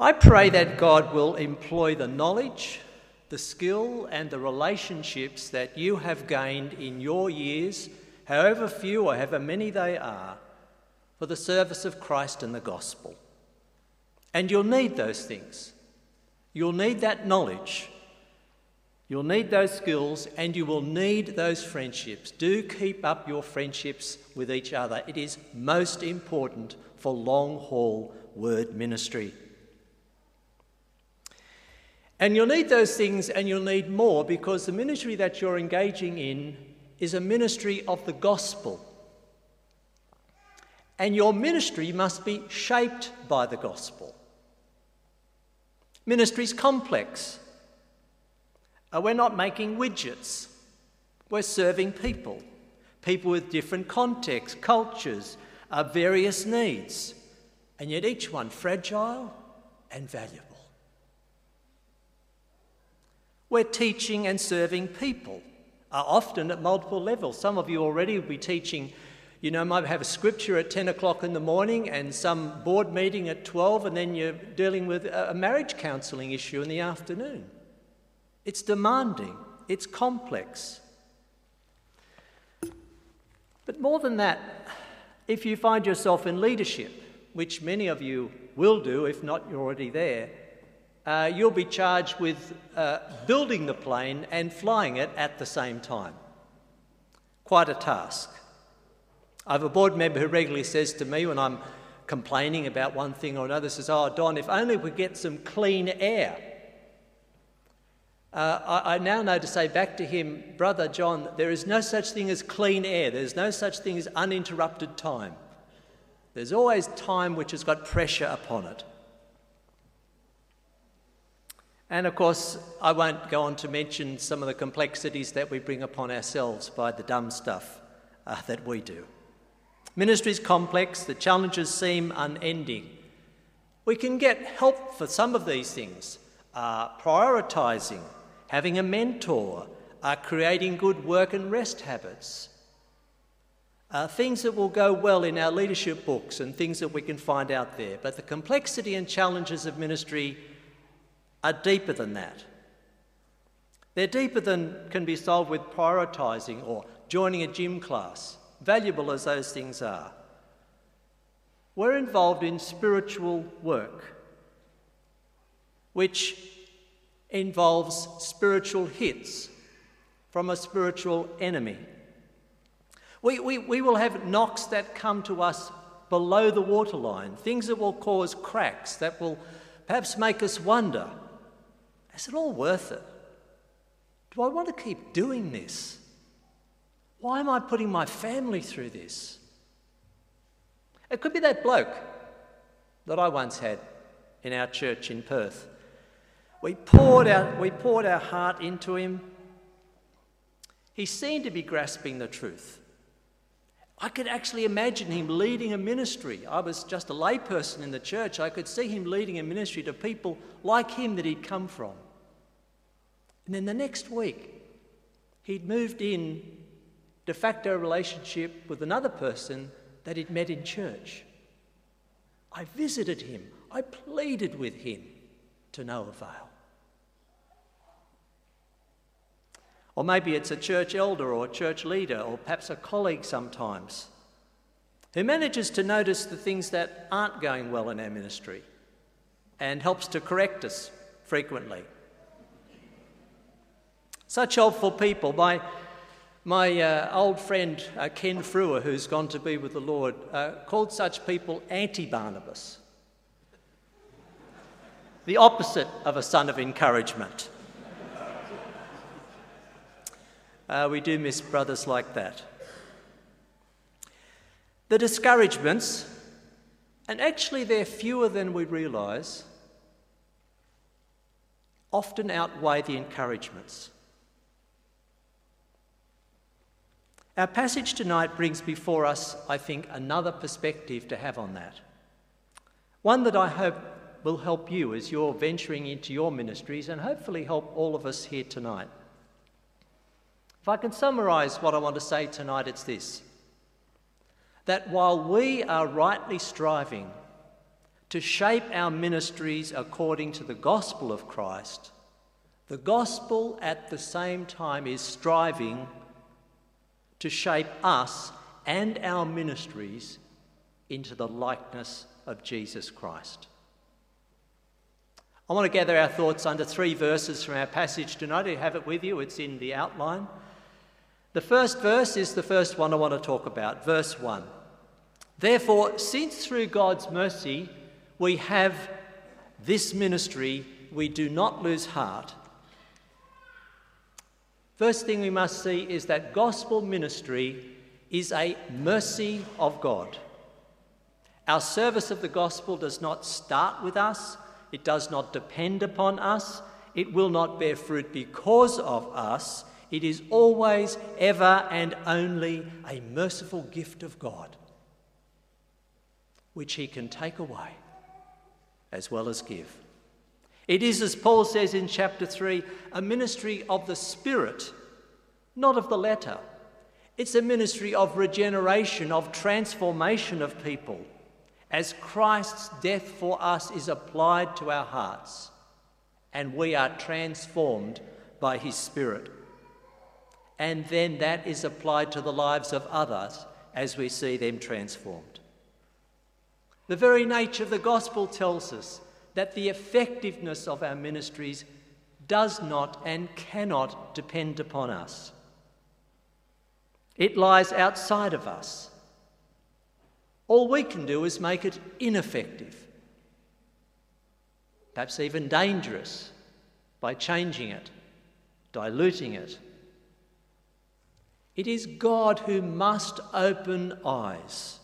I pray that God will employ the knowledge, the skill, and the relationships that you have gained in your years, however few or however many they are, for the service of Christ and the gospel. And you'll need those things. You'll need that knowledge. You'll need those skills and you will need those friendships. Do keep up your friendships with each other. It is most important for long haul word ministry. And you'll need those things and you'll need more because the ministry that you're engaging in is a ministry of the gospel. And your ministry must be shaped by the gospel. Ministry is complex. Uh, we're not making widgets, we're serving people. People with different contexts, cultures, uh, various needs, and yet each one fragile and valuable. We're teaching and serving people, uh, often at multiple levels. Some of you already will be teaching, you know, might have a scripture at 10 o'clock in the morning and some board meeting at 12, and then you're dealing with a marriage counselling issue in the afternoon. It's demanding, it's complex. But more than that, if you find yourself in leadership, which many of you will do, if not you're already there, uh, you'll be charged with uh, building the plane and flying it at the same time. Quite a task. I have a board member who regularly says to me when I'm complaining about one thing or another, says, Oh, Don, if only we get some clean air. Uh, I, I, now know to say back to him, Brother John, there is no such thing as clean air. There's no such thing as uninterrupted time. There's always time which has got pressure upon it. And of course, I won't go on to mention some of the complexities that we bring upon ourselves by the dumb stuff uh, that we do. Ministry is complex, the challenges seem unending. We can get help for some of these things, uh, prioritising, having a mentor, uh, creating good work and rest habits. Uh, things that will go well in our leadership books and things that we can find out there. But the complexity and challenges of ministry are deeper than that. They're deeper than can be solved with prioritising or joining a gym class, valuable as those things are. We're involved in spiritual work, which involves spiritual hits from a spiritual enemy. We, we, we will have knocks that come to us below the waterline, things that will cause cracks, that will perhaps make us wonder is it all worth it? Do I want to keep doing this? Why am I putting my family through this? It could be that bloke that I once had in our church in Perth. We poured, our, we poured our heart into him. He seemed to be grasping the truth. I could actually imagine him leading a ministry. I was just a layperson in the church. I could see him leading a ministry to people like him that he'd come from. And then the next week, he'd moved in de facto relationship with another person that he'd met in church. I visited him, I pleaded with him to no avail. Or maybe it's a church elder or a church leader, or perhaps a colleague sometimes, who manages to notice the things that aren't going well in our ministry and helps to correct us frequently. Such helpful people. My, my uh, old friend uh, Ken Frewer, who's gone to be with the Lord, uh, called such people anti Barnabas, the opposite of a son of encouragement. Uh, we do miss brothers like that. The discouragements, and actually they're fewer than we realise, often outweigh the encouragements. Our passage tonight brings before us, I think, another perspective to have on that. One that I hope will help you as you're venturing into your ministries and hopefully help all of us here tonight. If I can summarise what I want to say tonight, it's this that while we are rightly striving to shape our ministries according to the gospel of Christ, the gospel at the same time is striving to shape us and our ministries into the likeness of Jesus Christ. I want to gather our thoughts under three verses from our passage tonight. I have it with you, it's in the outline. The first verse is the first one I want to talk about, verse 1. Therefore, since through God's mercy we have this ministry, we do not lose heart. First thing we must see is that gospel ministry is a mercy of God. Our service of the gospel does not start with us, it does not depend upon us, it will not bear fruit because of us. It is always, ever, and only a merciful gift of God, which He can take away as well as give. It is, as Paul says in chapter 3, a ministry of the Spirit, not of the letter. It's a ministry of regeneration, of transformation of people as Christ's death for us is applied to our hearts and we are transformed by his Spirit. And then that is applied to the lives of others as we see them transformed. The very nature of the gospel tells us that the effectiveness of our ministries does not and cannot depend upon us. It lies outside of us. All we can do is make it ineffective, perhaps even dangerous, by changing it, diluting it. It is God who must open eyes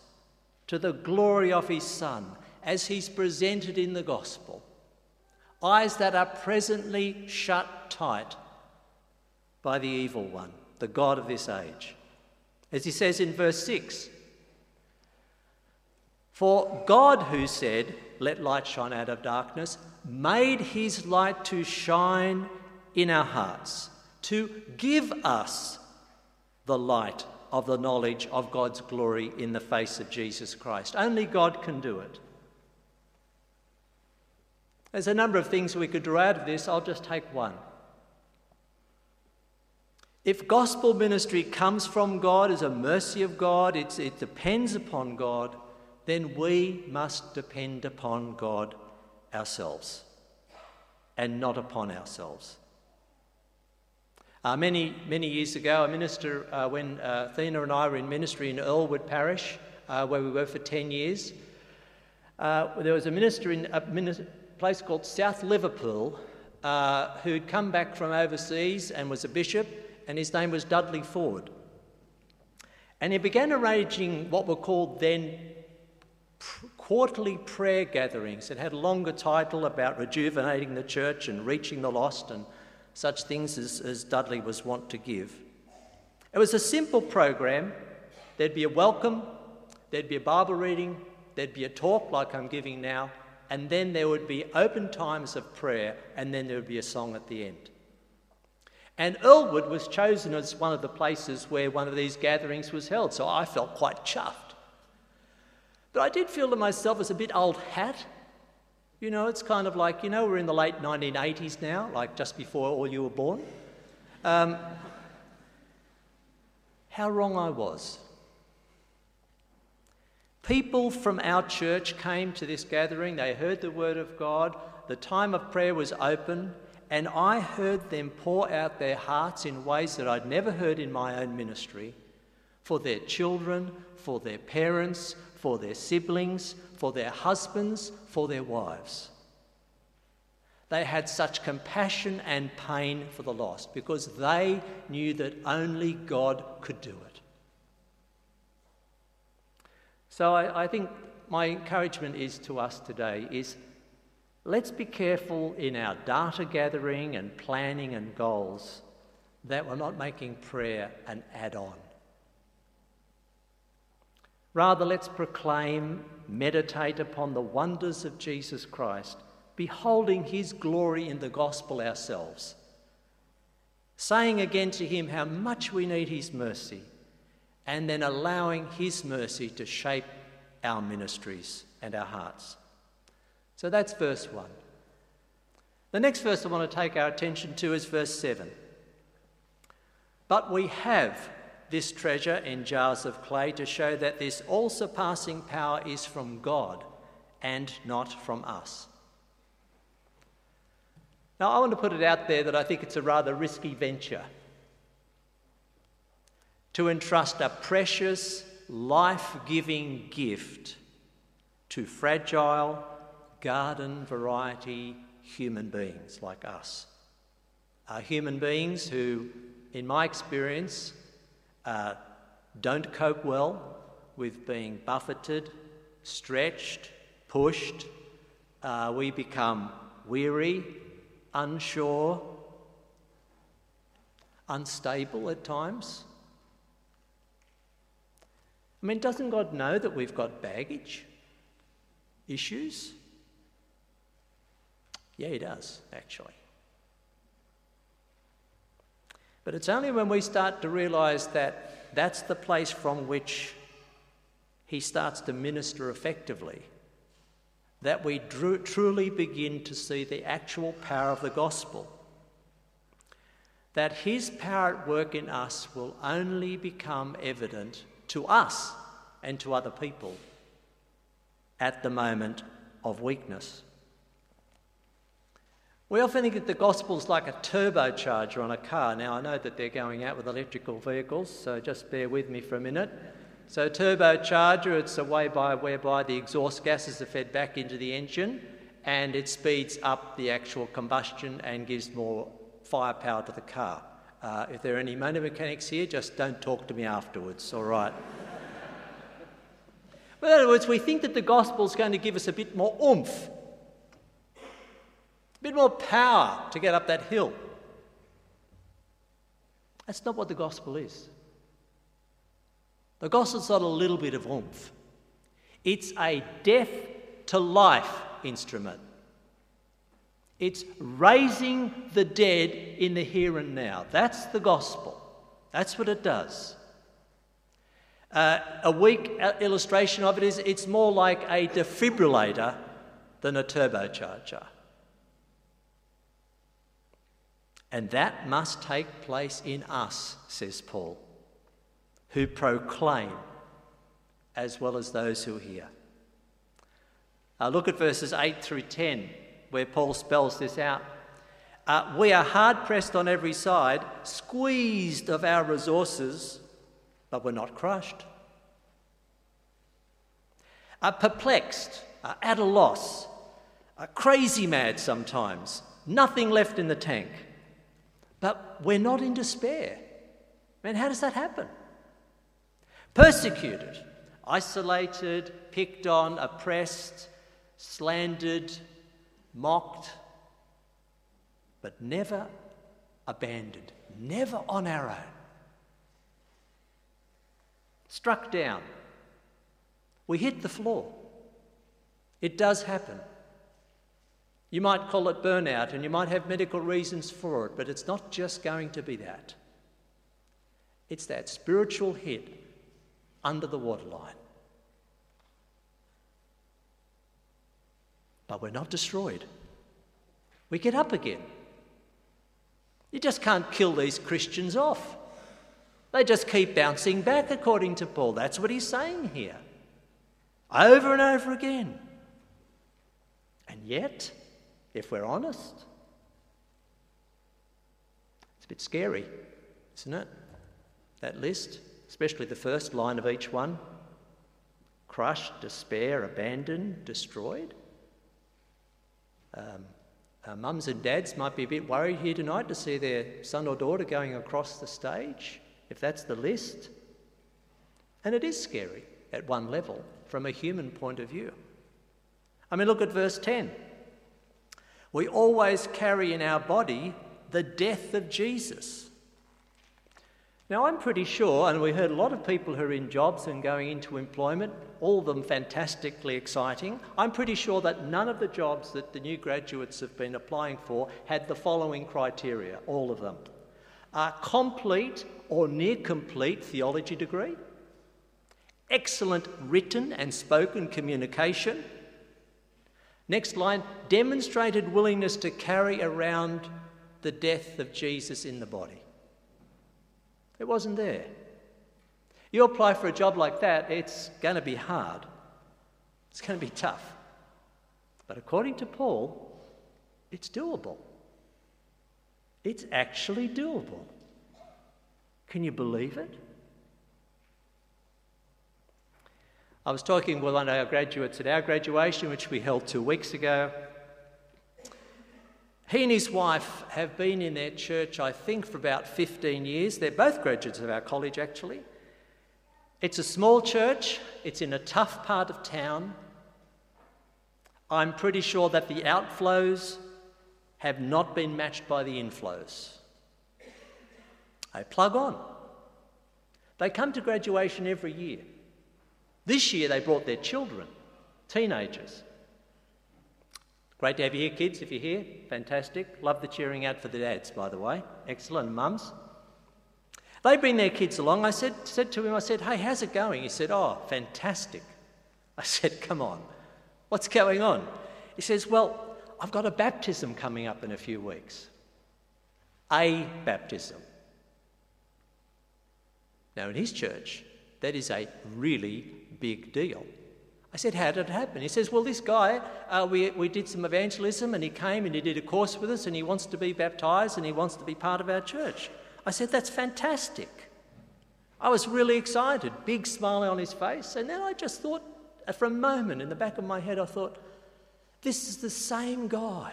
to the glory of His Son as He's presented in the Gospel, eyes that are presently shut tight by the evil one, the God of this age. As He says in verse 6 for God, who said, Let light shine out of darkness, made his light to shine in our hearts, to give us the light of the knowledge of God's glory in the face of Jesus Christ. Only God can do it. There's a number of things we could draw out of this. I'll just take one. If gospel ministry comes from God as a mercy of God, it depends upon God, then we must depend upon God ourselves and not upon ourselves. Uh, many, many years ago, a minister, uh, when uh, Athena and I were in ministry in Earlwood Parish, uh, where we were for 10 years, uh, there was a minister in a place called South Liverpool uh, who'd come back from overseas and was a bishop, and his name was Dudley Foord. And he began arranging what were called then quarterly prayer gatherings. It had a longer title about rejuvenating the church and reaching the lost and such things as, as Dudley was wont to give. It was a simple program. There'd be a welcome, there'd be a Bible reading, there'd be a talk like I'm giving now, and then there would be open times of prayer, and then there would be a song at the end. And Earlwood was chosen as one of the places where one of these gatherings was held, so I felt quite chuffed. But I did feel to myself as a bit old hat. You know, it's kind of like, you know, we're in the late 1980s now, like just before all you were born. Um, how wrong I was. People from our church came to this gathering, they heard the word of God, the time of prayer was open, and I heard them pour out their hearts in ways that I'd never heard in my own ministry for their children, for their parents, for their siblings, for their husbands, for their wives. They had such compassion and pain for the lost because they knew that only God could do it. So I, I, think my encouragement is to us today is let's be careful in our data gathering and planning and goals that we're not making prayer an add-on. Rather, let's proclaim, meditate upon the wonders of Jesus Christ, beholding his glory in the gospel ourselves, saying again to him how much we need his mercy, and then allowing his mercy to shape our ministries and our hearts. So that's verse 1. The next verse I want to take our attention to is verse 7. But we have this treasure in jars of clay to show that this all surpassing power is from God and not from us. Now, I want to put it out there that I think it's a rather risky venture to entrust a precious, life giving gift to fragile, garden variety human beings like us. Are human beings who, in my experience, uh, don't cope well with being buffeted, stretched, pushed. Uh, we become weary, unsure, unstable at times. I mean, doesn't God know that we've got baggage issues? Yeah, He does, actually. But it's only when we start to realise that that's the place from which He starts to minister effectively that we drew, truly begin to see the actual power of the gospel. That His power at work in us will only become evident to us and to other people at the moment of weakness. We often think that the gospel is like a turbocharger on a car. Now, I know that they're going out with electrical vehicles, so just bear with me for a minute. So, turbocharger, it's a way by whereby the exhaust gases are fed back into the engine and it speeds up the actual combustion and gives more firepower to the car. Uh, if there are any motor mechanics here, just don't talk to me afterwards, all right? but in other words, we think that the gospel is going to give us a bit more oomph a bit more power to get up that hill. That's not what the gospel is. The gospel's not a little bit of oomph, it's a death to life instrument. It's raising the dead in the here and now. That's the gospel. That's what it does. Uh, a weak illustration of it is it's more like a defibrillator than a turbocharger. And that must take place in us, says Paul, who proclaim as well as those who hear. Uh, look at verses 8 through 10, where Paul spells this out. Uh, we are hard pressed on every side, squeezed of our resources, but we're not crushed. Uh, perplexed, uh, at a loss, uh, crazy mad sometimes, nothing left in the tank. But we're not in despair. Man, how does that happen? Persecuted, isolated, picked on, oppressed, slandered, mocked, but never abandoned, never on our own. Struck down. We hit the floor. It does happen. You might call it burnout and you might have medical reasons for it, but it's not just going to be that. It's that spiritual hit under the waterline. But we're not destroyed. We get up again. You just can't kill these Christians off. They just keep bouncing back, according to Paul. That's what he's saying here. Over and over again. And yet, if we're honest. It's a bit scary, isn't it? That list, especially the first line of each one crushed, despair, abandoned, destroyed. Um, mums and dads might be a bit worried here tonight to see their son or daughter going across the stage, if that's the list. And it is scary at one level from a human point of view. I mean, look at verse 10. We always carry in our body the death of Jesus. Now, I'm pretty sure, and we heard a lot of people who are in jobs and going into employment, all of them fantastically exciting. I'm pretty sure that none of the jobs that the new graduates have been applying for had the following criteria, all of them. A complete or near complete theology degree, excellent written and spoken communication, Next line demonstrated willingness to carry around the death of Jesus in the body. It wasn't there. You apply for a job like that, it's going to be hard. It's going to be tough. But according to Paul, it's doable. It's actually doable. Can you believe it? I was talking with one of our graduates at our graduation, which we held two weeks ago. He and his wife have been in their church, I think, for about 15 years. They're both graduates of our college, actually. It's a small church, it's in a tough part of town. I'm pretty sure that the outflows have not been matched by the inflows. They plug on. They come to graduation every year. This year they brought their children, teenagers. Great to have you here, kids, if you're here. Fantastic. Love the cheering out for the dads, by the way. Excellent. Mums. They bring their kids along. I said, said to him, I said, hey, how's it going? He said, oh, fantastic. I said, come on, what's going on? He says, well, I've got a baptism coming up in a few weeks. A baptism. Now, in his church, that is a really big deal. I said, How did it happen? He says, Well, this guy, uh, we, we did some evangelism and he came and he did a course with us and he wants to be baptized and he wants to be part of our church. I said, That's fantastic. I was really excited, big smile on his face. And then I just thought, uh, for a moment in the back of my head, I thought, This is the same guy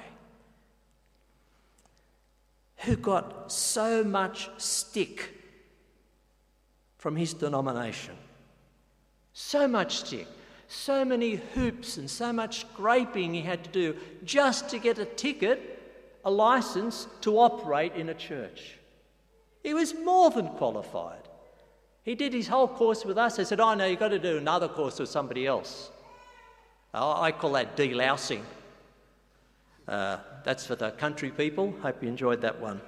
who got so much stick from his denomination. So much stick, so many hoops, and so much scraping he had to do just to get a ticket, a license to operate in a church. He was more than qualified. He did his whole course with us. I said, Oh, no, you've got to do another course with somebody else. I call that delousing. Uh, that's for the country people. Hope you enjoyed that one.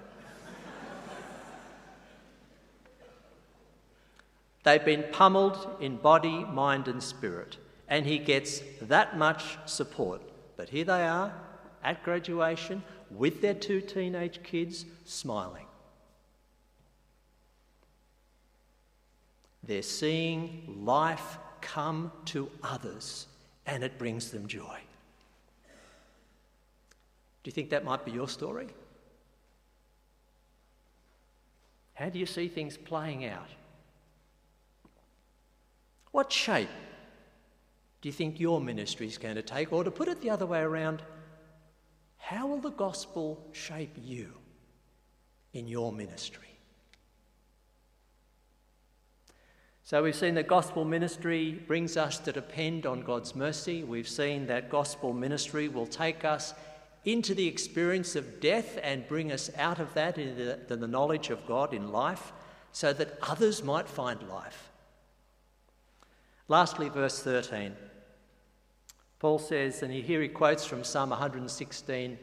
They've been pummeled in body, mind, and spirit, and he gets that much support. But here they are at graduation with their two teenage kids smiling. They're seeing life come to others and it brings them joy. Do you think that might be your story? How do you see things playing out? What shape do you think your ministry is going to take? Or to put it the other way around, how will the gospel shape you in your ministry? So we've seen that gospel ministry brings us to depend on God's mercy. We've seen that gospel ministry will take us into the experience of death and bring us out of that into the, the knowledge of God in life so that others might find life. Lastly, verse 13. Paul says, and here he quotes from Psalm 116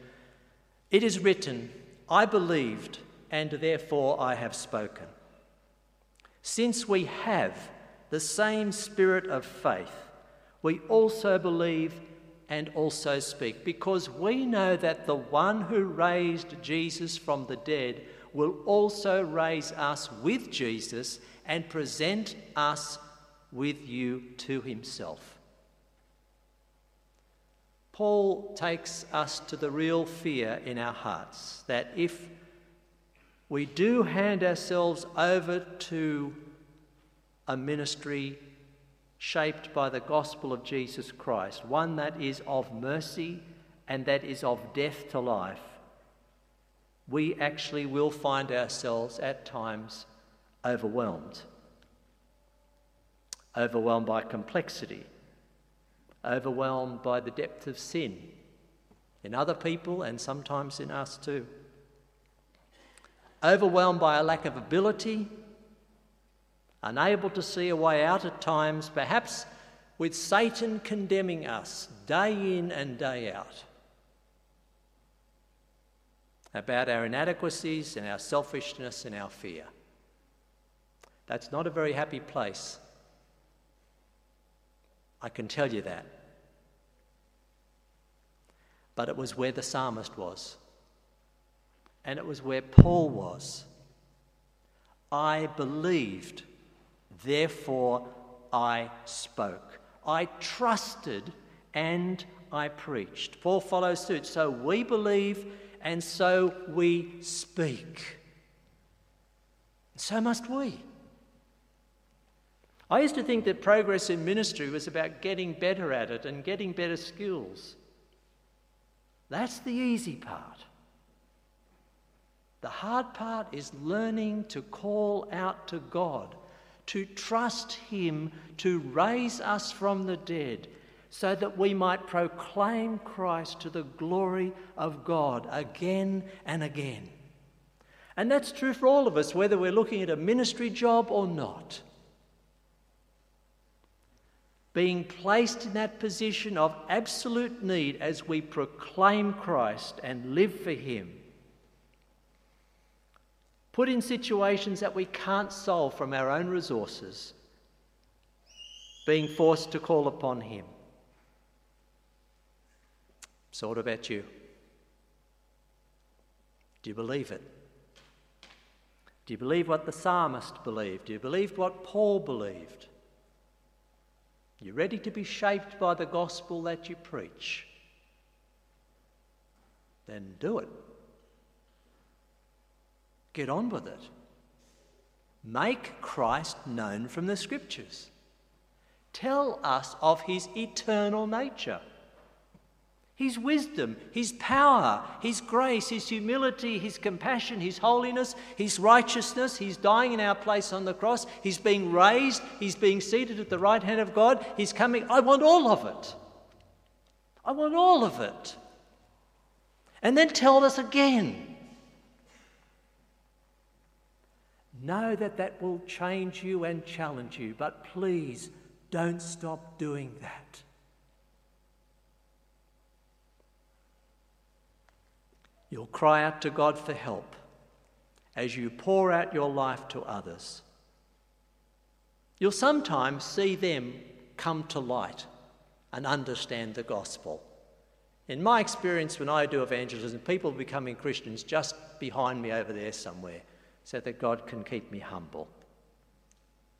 It is written, I believed, and therefore I have spoken. Since we have the same spirit of faith, we also believe and also speak, because we know that the one who raised Jesus from the dead will also raise us with Jesus and present us with you to himself. Paul takes us to the real fear in our hearts that if we do hand ourselves over to a ministry shaped by the gospel of Jesus Christ, one that is of mercy and that is of death to life, we actually will find ourselves at times overwhelmed. Overwhelmed by complexity, overwhelmed by the depth of sin in other people and sometimes in us too, overwhelmed by a lack of ability, unable to see a way out at times, perhaps with Satan condemning us day in and day out about our inadequacies and our selfishness and our fear. That's not a very happy place I can tell you that. But it was where the psalmist was, and it was where Paul was. I believed, therefore I spoke. I trusted and I preached. Paul follows suit. So we believe and so we speak. So must we. I used to think that progress in ministry was about getting better at it and getting better skills. That's the easy part. The hard part is learning to call out to God, to trust Him to raise us from the dead, so that we might proclaim Christ to the glory of God again and again. And that's true for all of us, whether we're looking at a ministry job or not being placed in that position of absolute need as we proclaim Christ and live for Him. Put in situations that we can't solve from our own resources, being forced to call upon Him. So, what about you? Do you believe it? Do you believe what the psalmist believed? Do you believe what Paul believed? You're ready to be shaped by the gospel that you preach. Then do it. Get on with it. Make Christ known from the scriptures. Tell us of his eternal nature. His wisdom, His power, His grace, His humility, His compassion, His holiness, His righteousness. He's dying in our place on the cross. He's being raised. He's being seated at the right hand of God. He's coming. I want all of it. I want all of it. And then tell us again. Know that that will change you and challenge you, but please don't stop doing that. You'll cry out to God for help as you pour out your life to others. You'll sometimes see them come to light and understand the gospel. In my experience, when I do evangelism, people are becoming Christians just behind me over there somewhere so that God can keep me humble.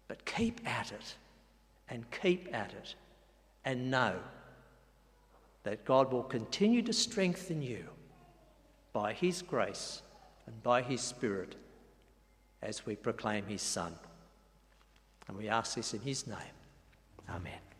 But keep at it and keep at it and know that God will continue to strengthen you by His grace and by His Spirit as we proclaim His Son. And we ask this in His name. Amen.